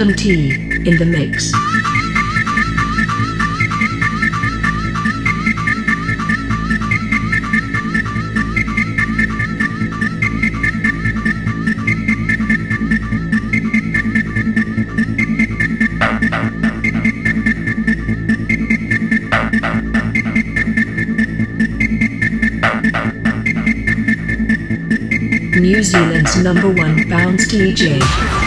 Adam T. in the mix. New Zealand's number one bounce DJ.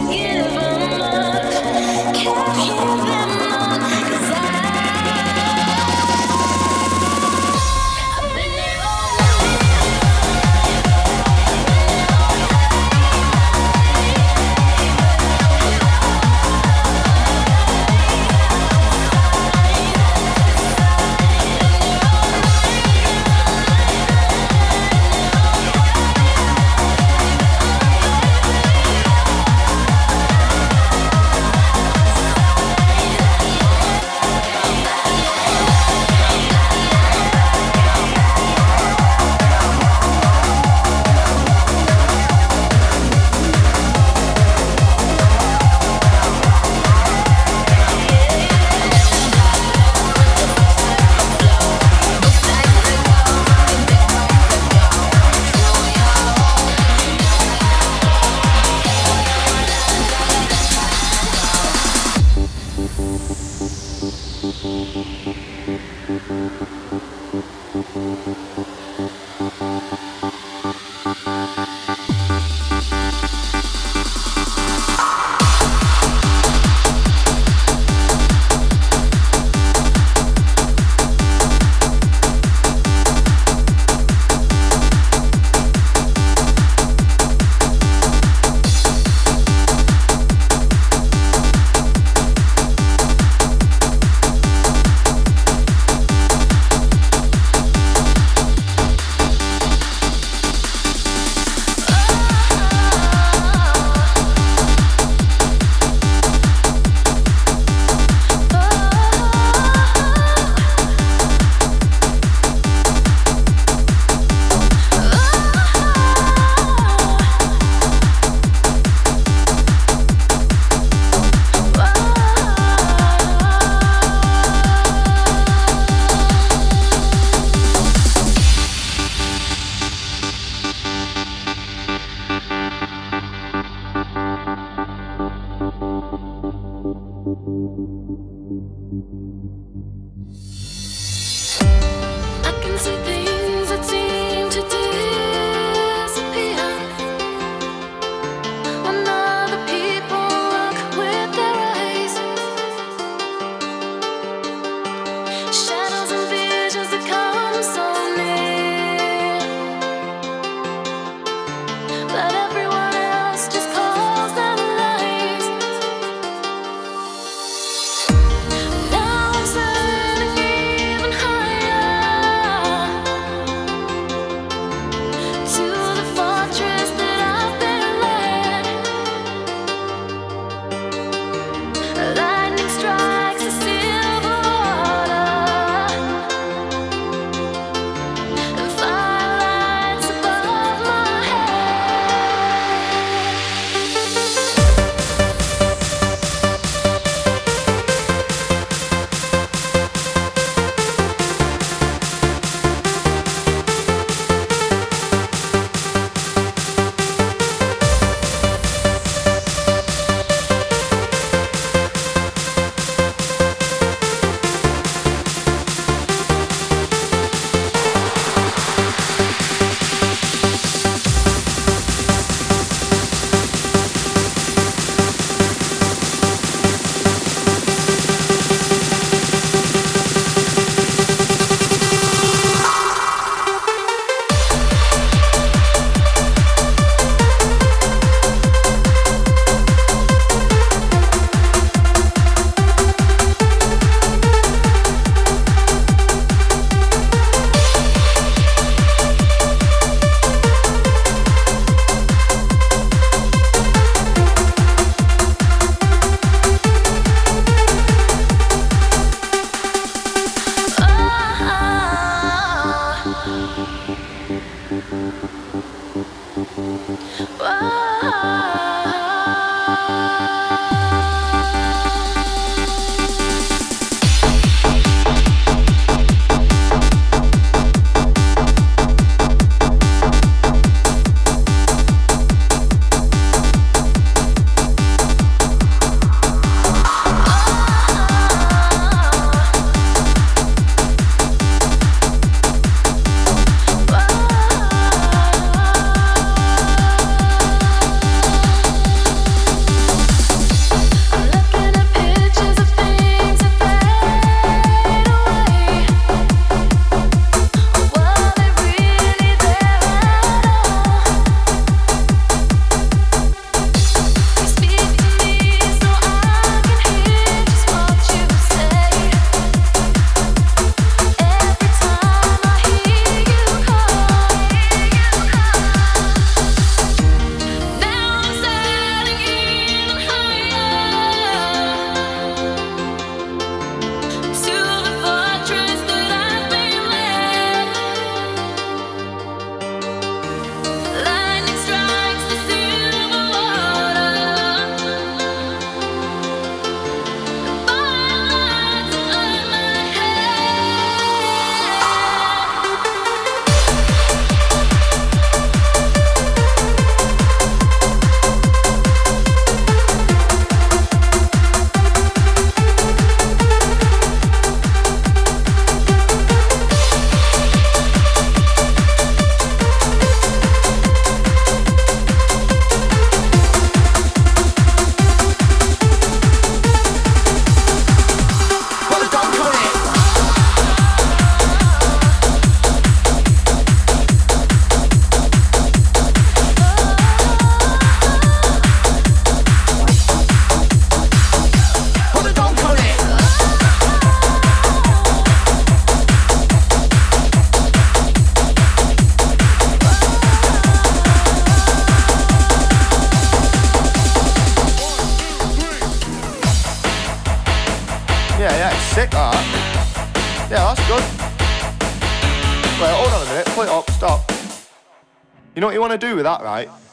give them up. Can't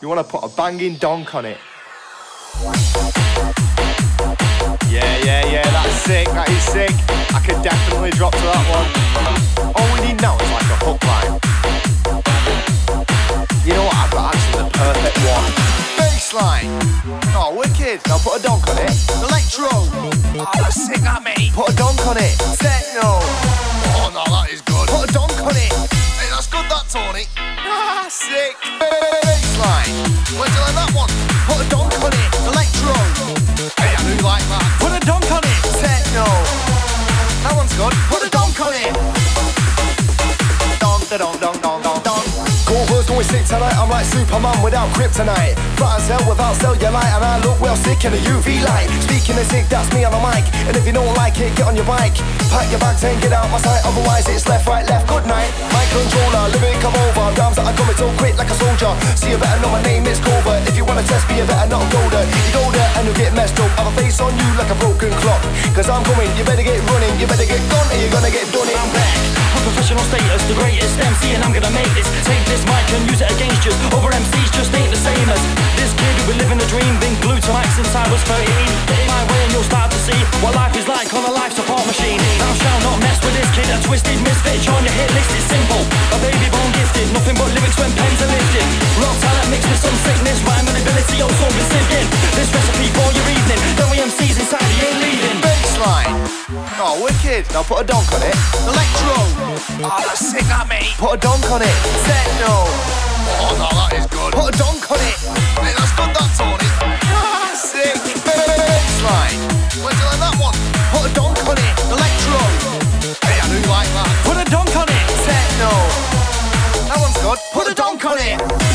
You want to put a banging donk on it. Yeah, yeah, yeah, that's sick. That is sick. I could definitely drop to that one. All we need now is like a hook line. You know what? I've got actually the perfect one. Bassline. Oh, wicked. Now put a donk on it. Electro. Oh, that's sick, that mate. Put a donk on it. Techno. Always sick tonight, I'm like Superman without kryptonite. Flat as hell without cellulite And I look well sick in a UV light. Speaking of sick, that's me on the mic. And if you don't like it, get on your bike. Pack your bags and get out my sight. Otherwise it's left, right, left, good night. My controller, lyric come over. Rhymes that I come, it's all quick like a soldier. So you better know my name is Clover If you wanna test me, you better not go there. You go there and you'll get messed up. I Have a face on you like a broken clock. Cause I'm coming, you better get running. You better get gone or you're gonna get done it. I'm back. I'm professional status, the greatest MC, and I'm gonna make this. Take this mic and use it against you. Over MCs just ain't the same as this kid who been living a dream, been glued to mic since I was 13. Get my way and you'll start to see what life is like on a life support machine. Thou shall not mess with this kid, a twisted misfit. On your hit list, it's simple. A baby born gifted, nothing but lyrics when pens are lifted. Rock talent mixed with some sickness, rhyme and ability also been sinking. This recipe for your evening, the MCs inside you ain't leaving. Bassline. Oh, wicked. Now put a donk on it. Electro. Oh, that's sick, that mate. Put a donk on it. Techno. Oh, no, that is good. Put a donk on it. Hey, that's good, that, Tony. Ah, sick. Bassline. Where'd you like that one? Put a donk on it. Electro. Hey, I knew you like that. Put a donk on it. Techno. That one's good. Put a donk on it.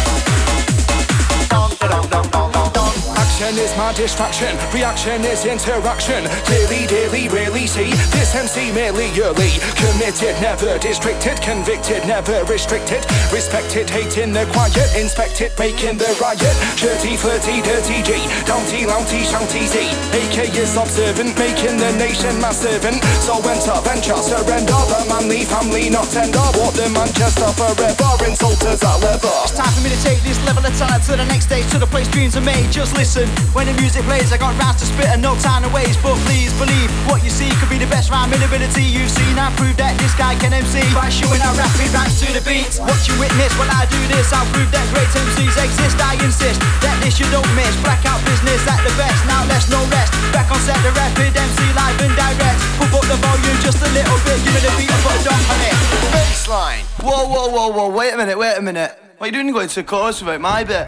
Action is my distraction, reaction is interaction. Clearly, daily, really see this MC merely yearly. Committed, never districted, convicted, never restricted. Respected, hating the quiet, inspected, making the riot. Shirty, flirty, dirty G, downty, lounty, shanty Z. AK is observant, making the nation my servant. So enter, venture, surrender. The manly family, not tender. Walk the Manchester forever, insulters are leather. It's time for me to take this level of talent to the next stage, to the place dreams are made. Just listen, when the music plays, I got rounds to spit and no time to waste. But please believe what you see could be the best rhyming ability you've seen. I prove that this guy can MC by showing out rapid rhymes to the beat. What you witness when I do this, I'll prove that great MCs exist. I insist that this you don't miss. Blackout business at the best. Now let's no rest. Back on set, the rapid MC live and direct. Pump up the volume just a little bit. Give me the beat and put a donk on it. Bassline. Whoa, whoa, whoa, whoa, wait a minute, wait a minute. What are you doing going to the chorus without my bit?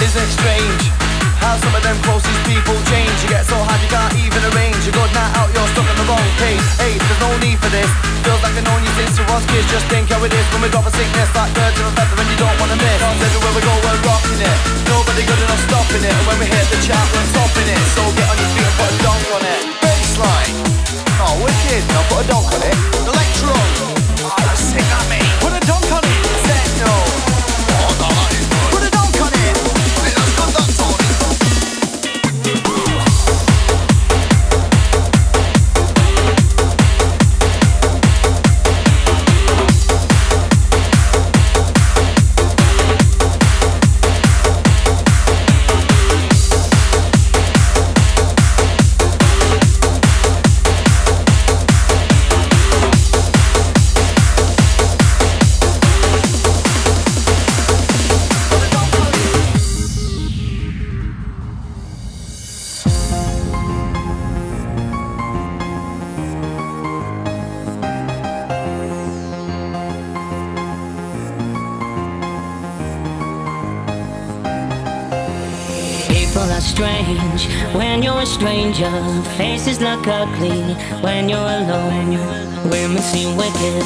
Isn't it strange how some of them closest people change? You get so hard you can't even arrange. A good night out, you're stuck on the wrong page. Hey, there's no need for this. Feels like I've known you since you was kids. Just think how it is when we drop a sickness like birds of a feather and you don't wanna miss. Cause everywhere we go, we're rocking it. Nobody good enough stopping it. And when we hit the chart, we're topping it. So get on your feet and put a donk on it. Bassline. Oh, wicked. Now put a donk on it. Electro. Oh, sick, stranger. Faces look ugly when you're alone. Women seem wicked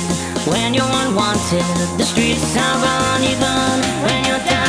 when you're unwanted. The streets are uneven when you're down,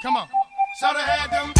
Come on. Should have had them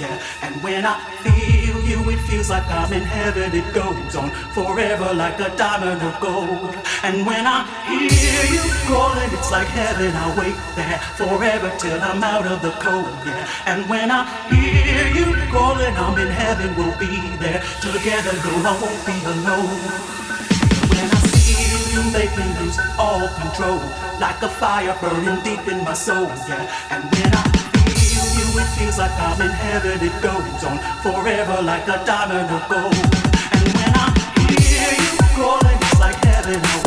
yeah. And when I feel you, it feels like I'm in heaven. It goes on forever like a diamond of gold. And when I hear you calling, it's like heaven. I wait there forever till I'm out of the cold, yeah. And when I hear you calling, I'm in heaven. We'll be there together, no, I won't be alone When I feel you make me lose all control. Like a fire burning deep in my soul, yeah. And when I it feels like I'm in heaven. It goes on forever like a diamond of gold. And when I hear you calling, it's like heaven.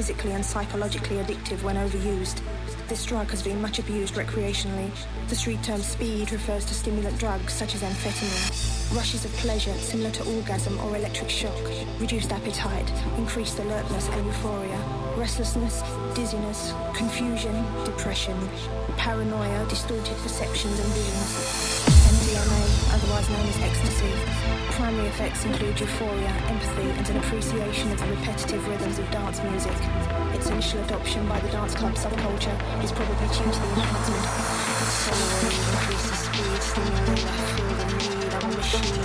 Physically and psychologically addictive when overused. This drug has been much abused recreationally. The street term speed refers to stimulant drugs such as amphetamine. Rushes of pleasure similar to orgasm or electric shock, reduced appetite, increased alertness and euphoria, restlessness, dizziness, confusion, depression, paranoia, distorted perceptions and visions. MDMA, otherwise known as ecstasy primary effects include euphoria, empathy, and an appreciation of the repetitive rhythms of dance music. Its initial adoption by the dance club subculture is probably due to the enhancement of solar increases speed, stimuli that feel the need of a machine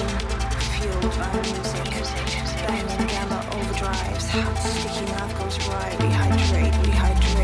fueled by music. Banging gamma overdrives, sticky mouth goes rehydrate, rehydrate.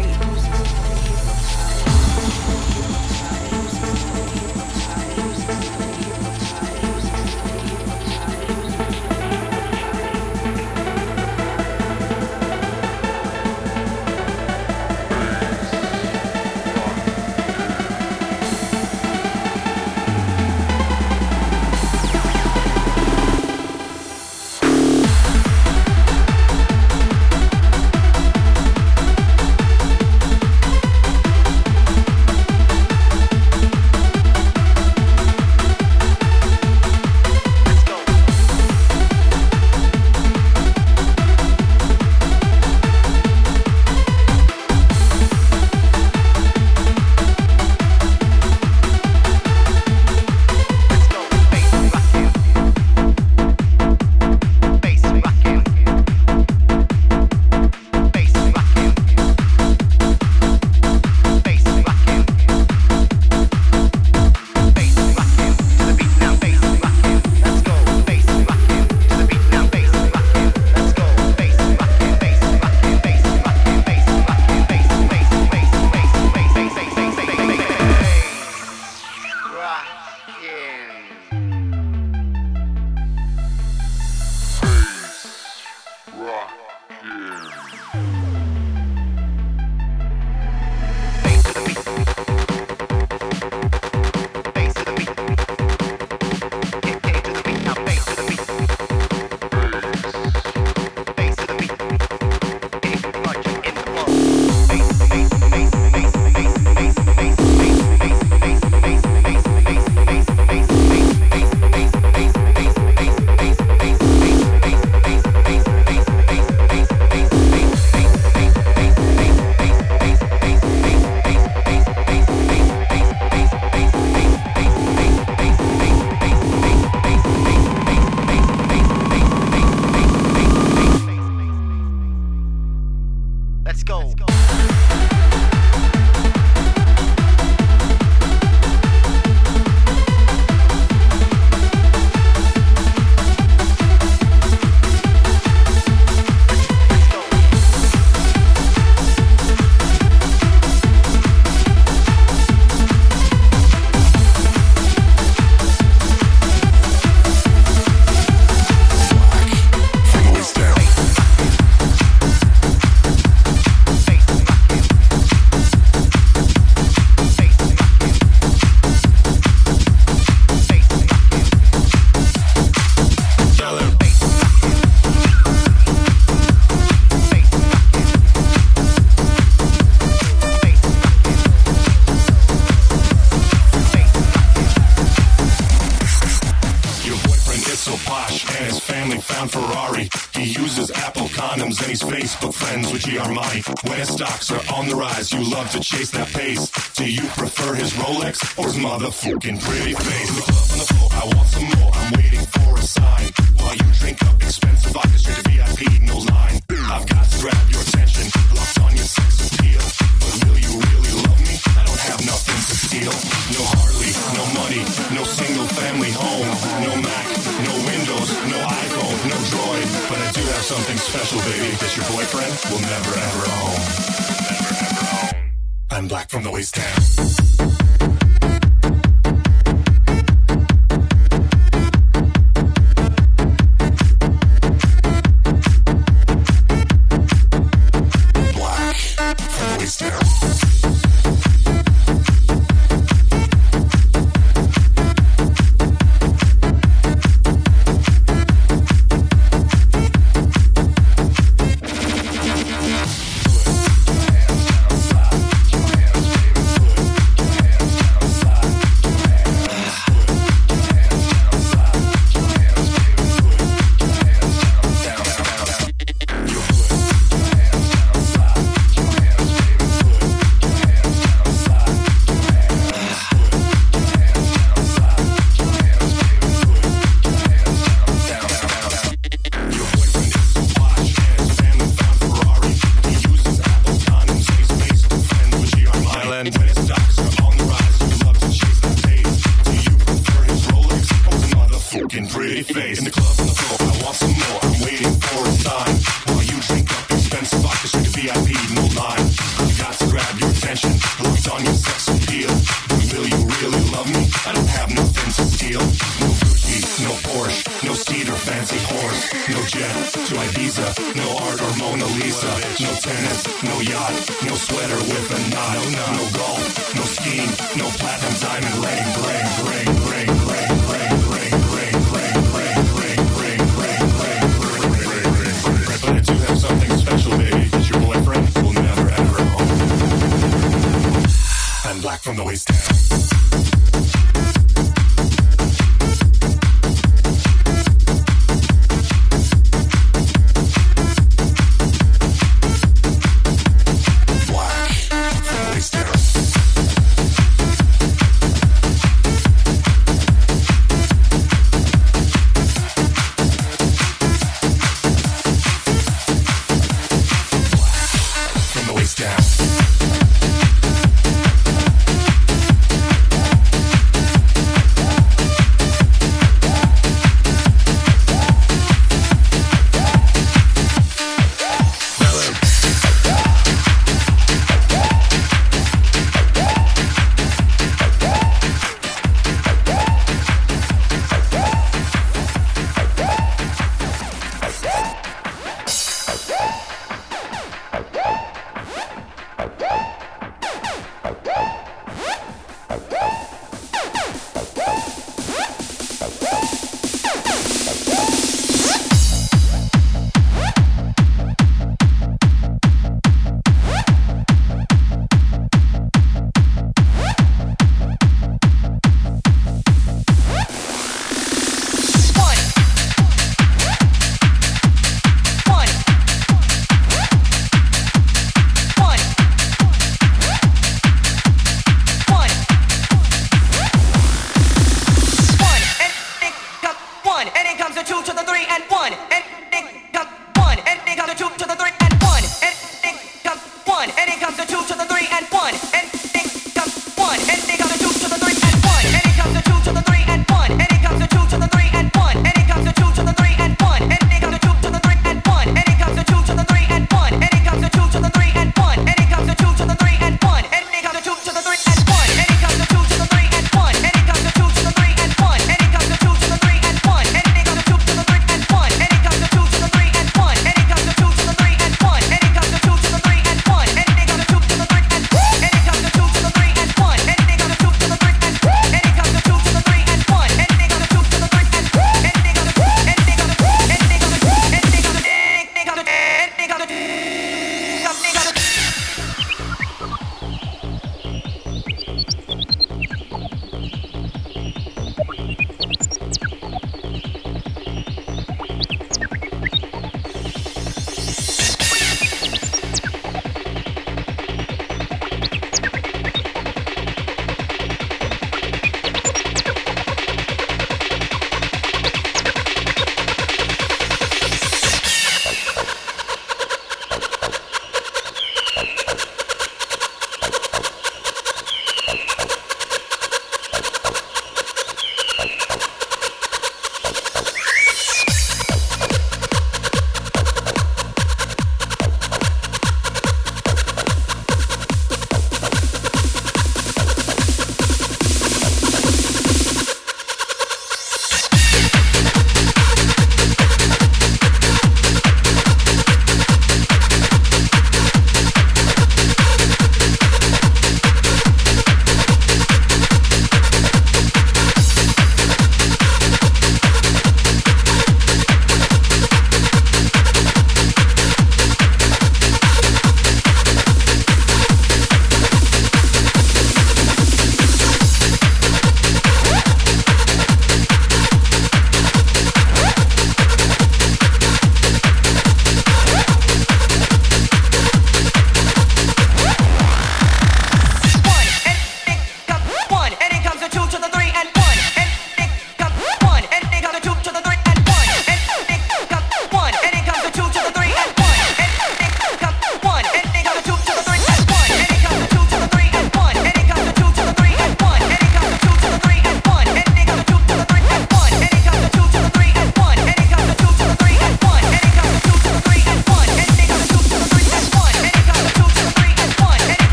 When his when stocks are on the rise, you love to chase that pace. Do you prefer his Rolex or his motherfucking pretty face? I want some more. I'm waiting for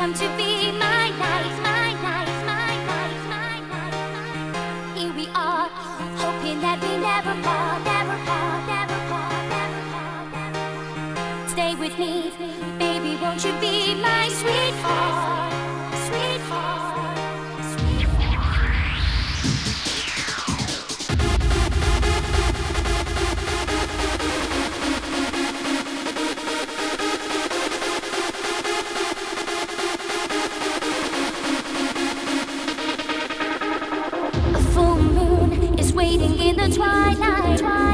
come to be my night, my night, my night, my night. Here we are, hoping that we never part, never part, never part, never part. Stay with me, baby, won't you be my sweetheart? Twilight. twilight,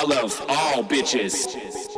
I love all bitches.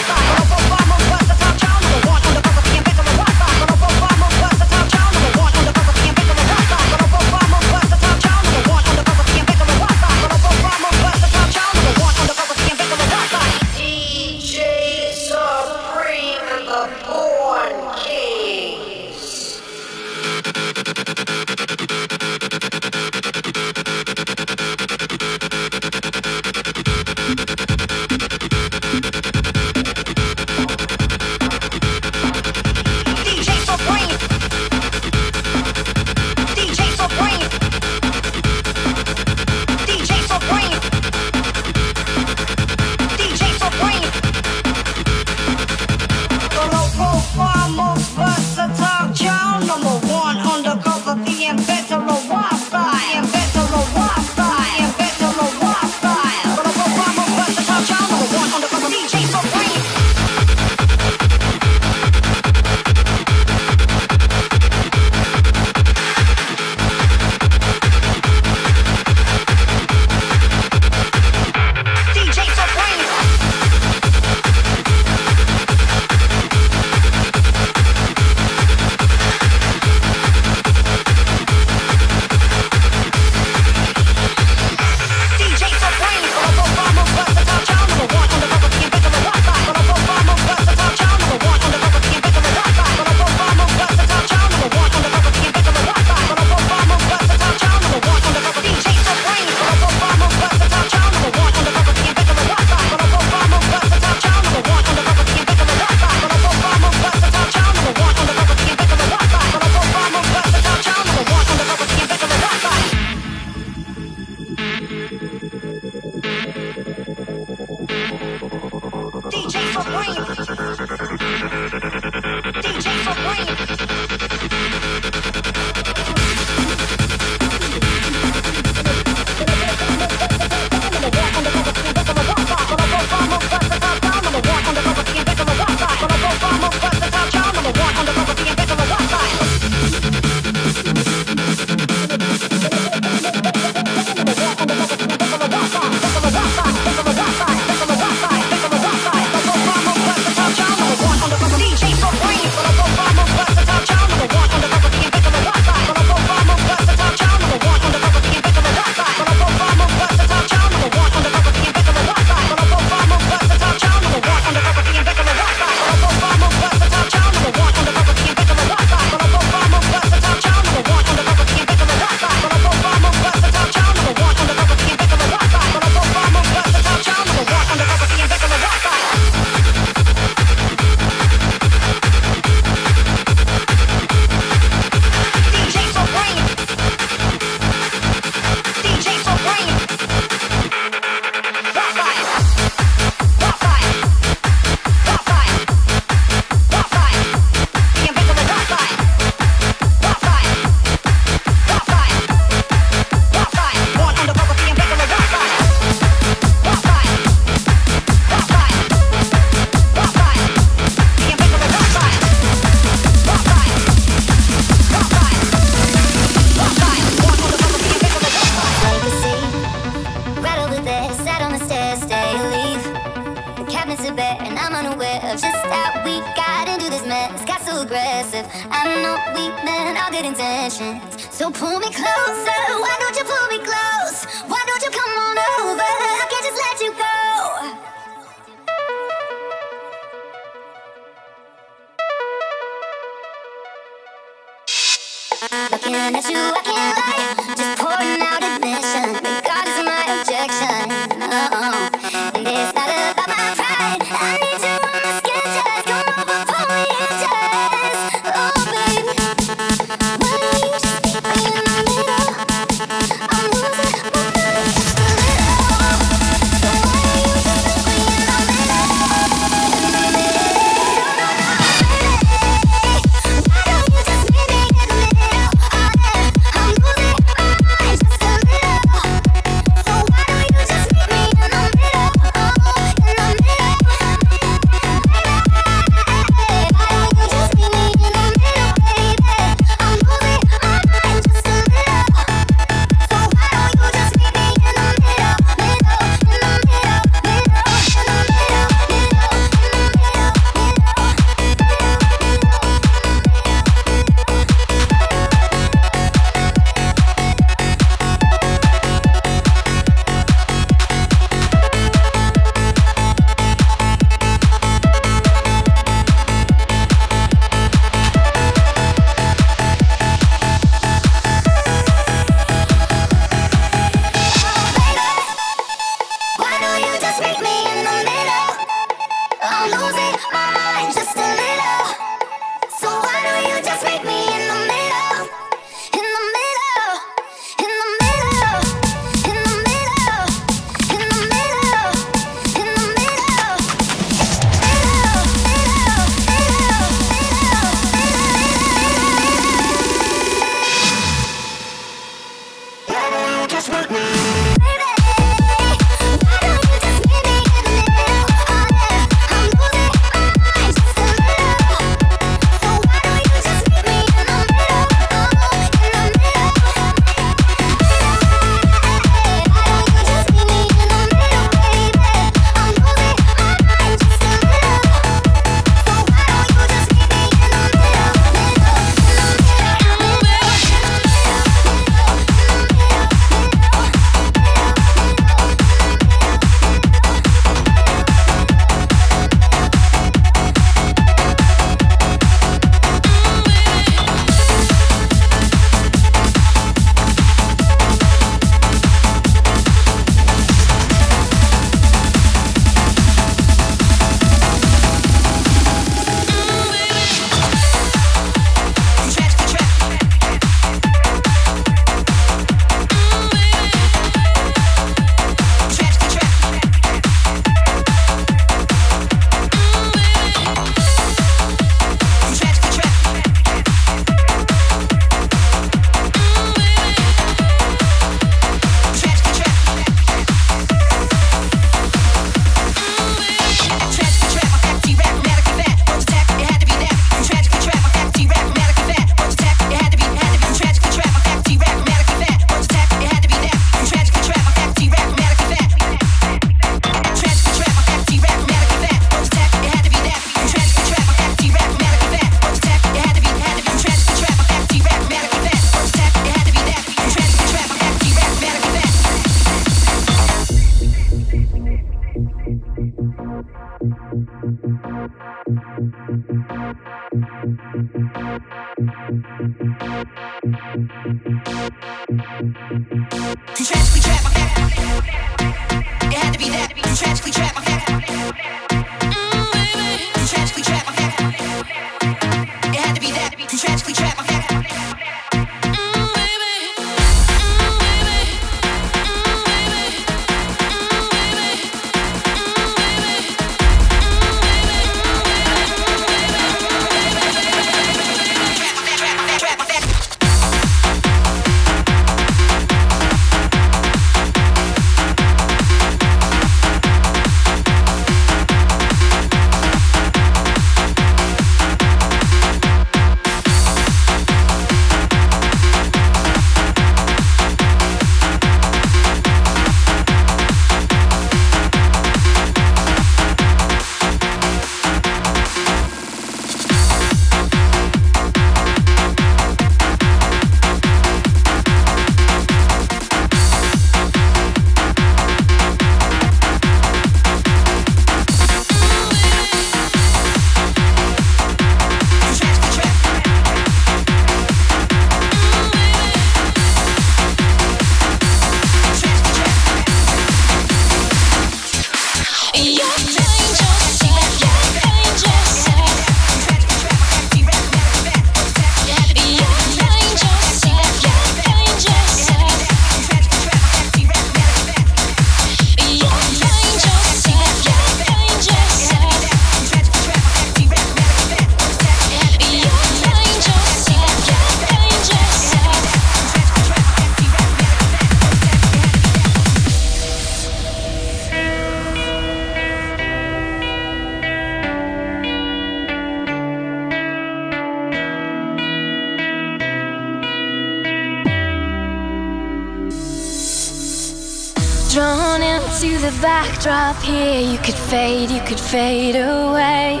Could fade, you could fade away.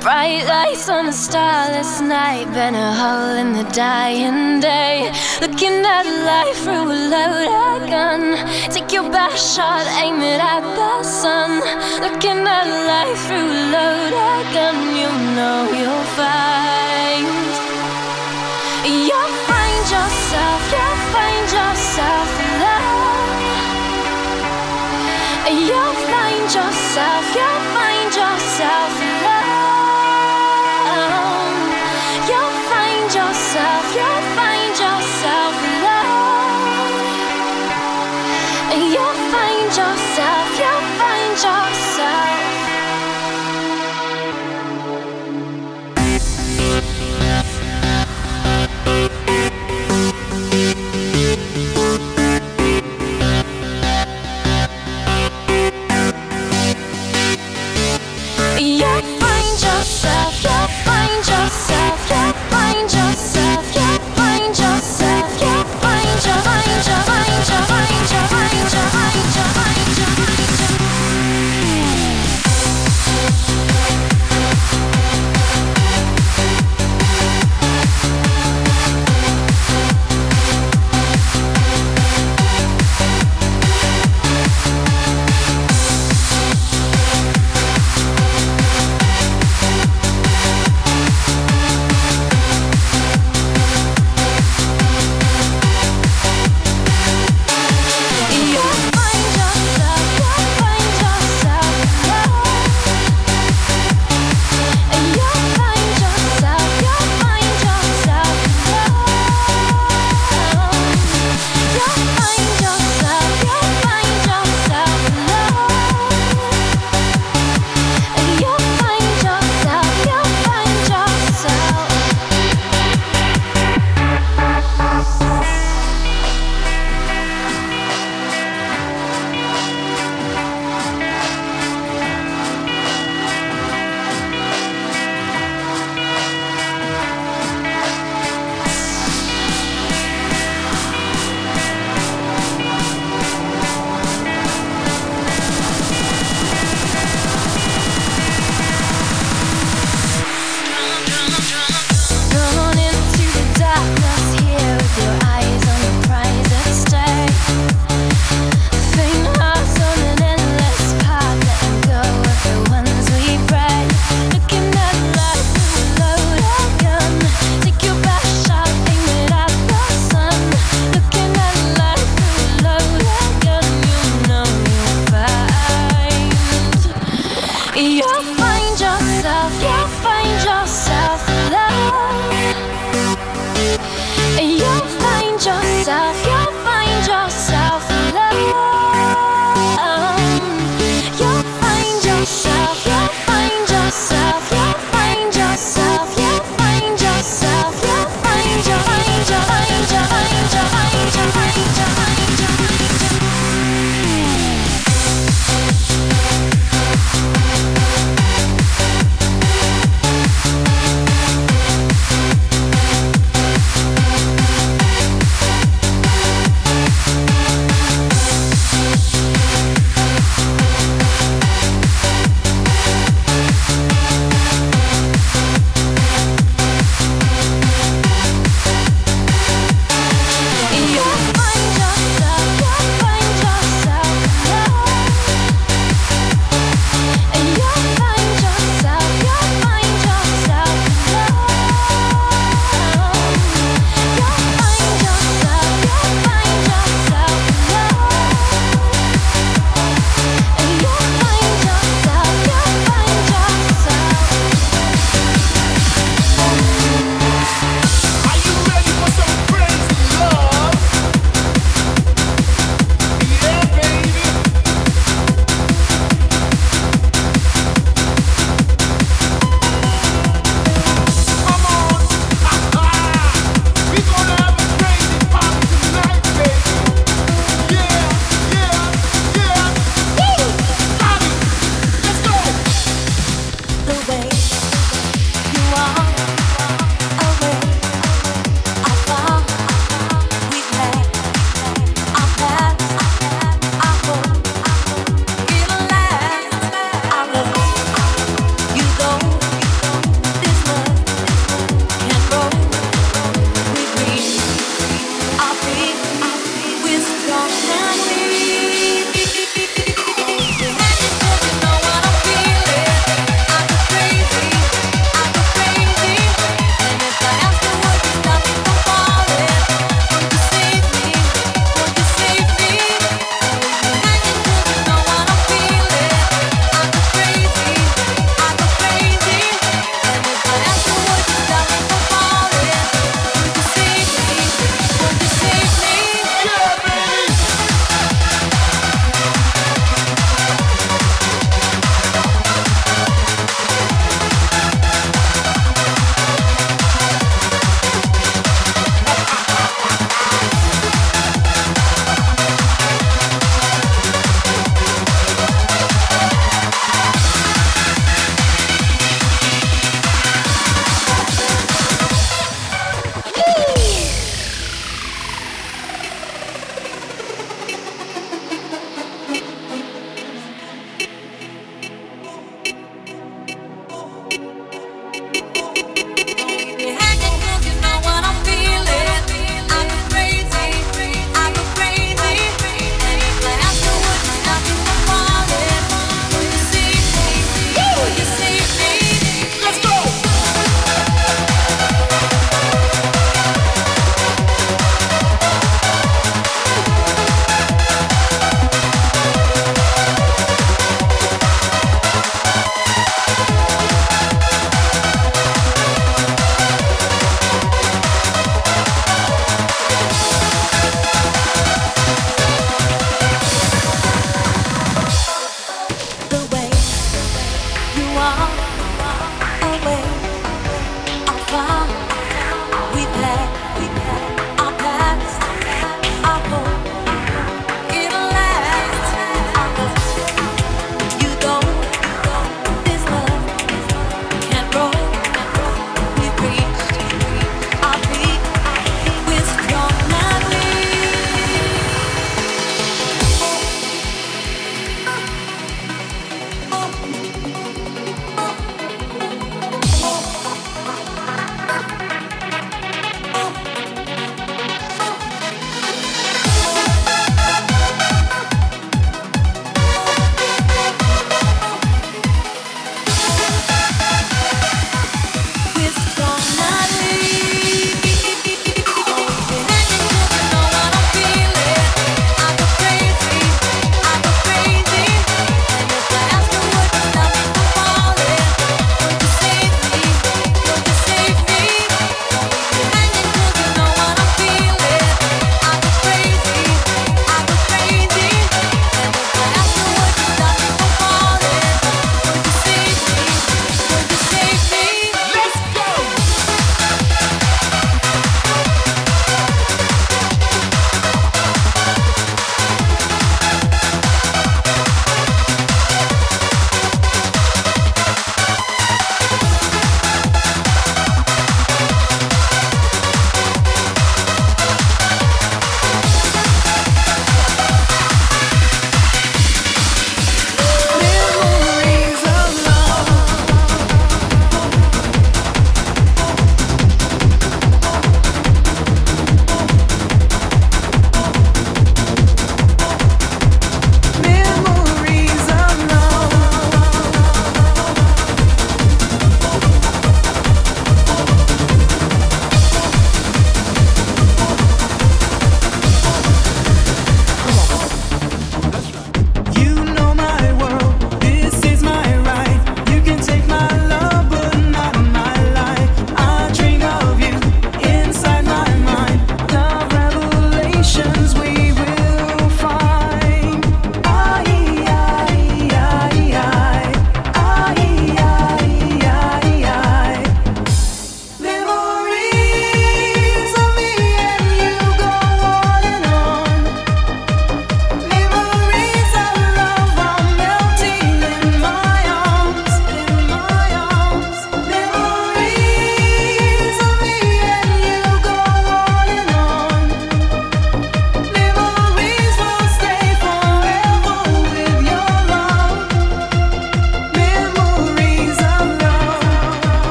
Bright lights on a starless night, burn a hole in the dying day. Looking at life through a loaded gun. Take your best shot, aim it at the sun. Looking at life through a loaded gun, you know you'll find. You'll find yourself, you'll find yourself. You'll find yourself, you'll find yourself. You'll find yourself, you'll find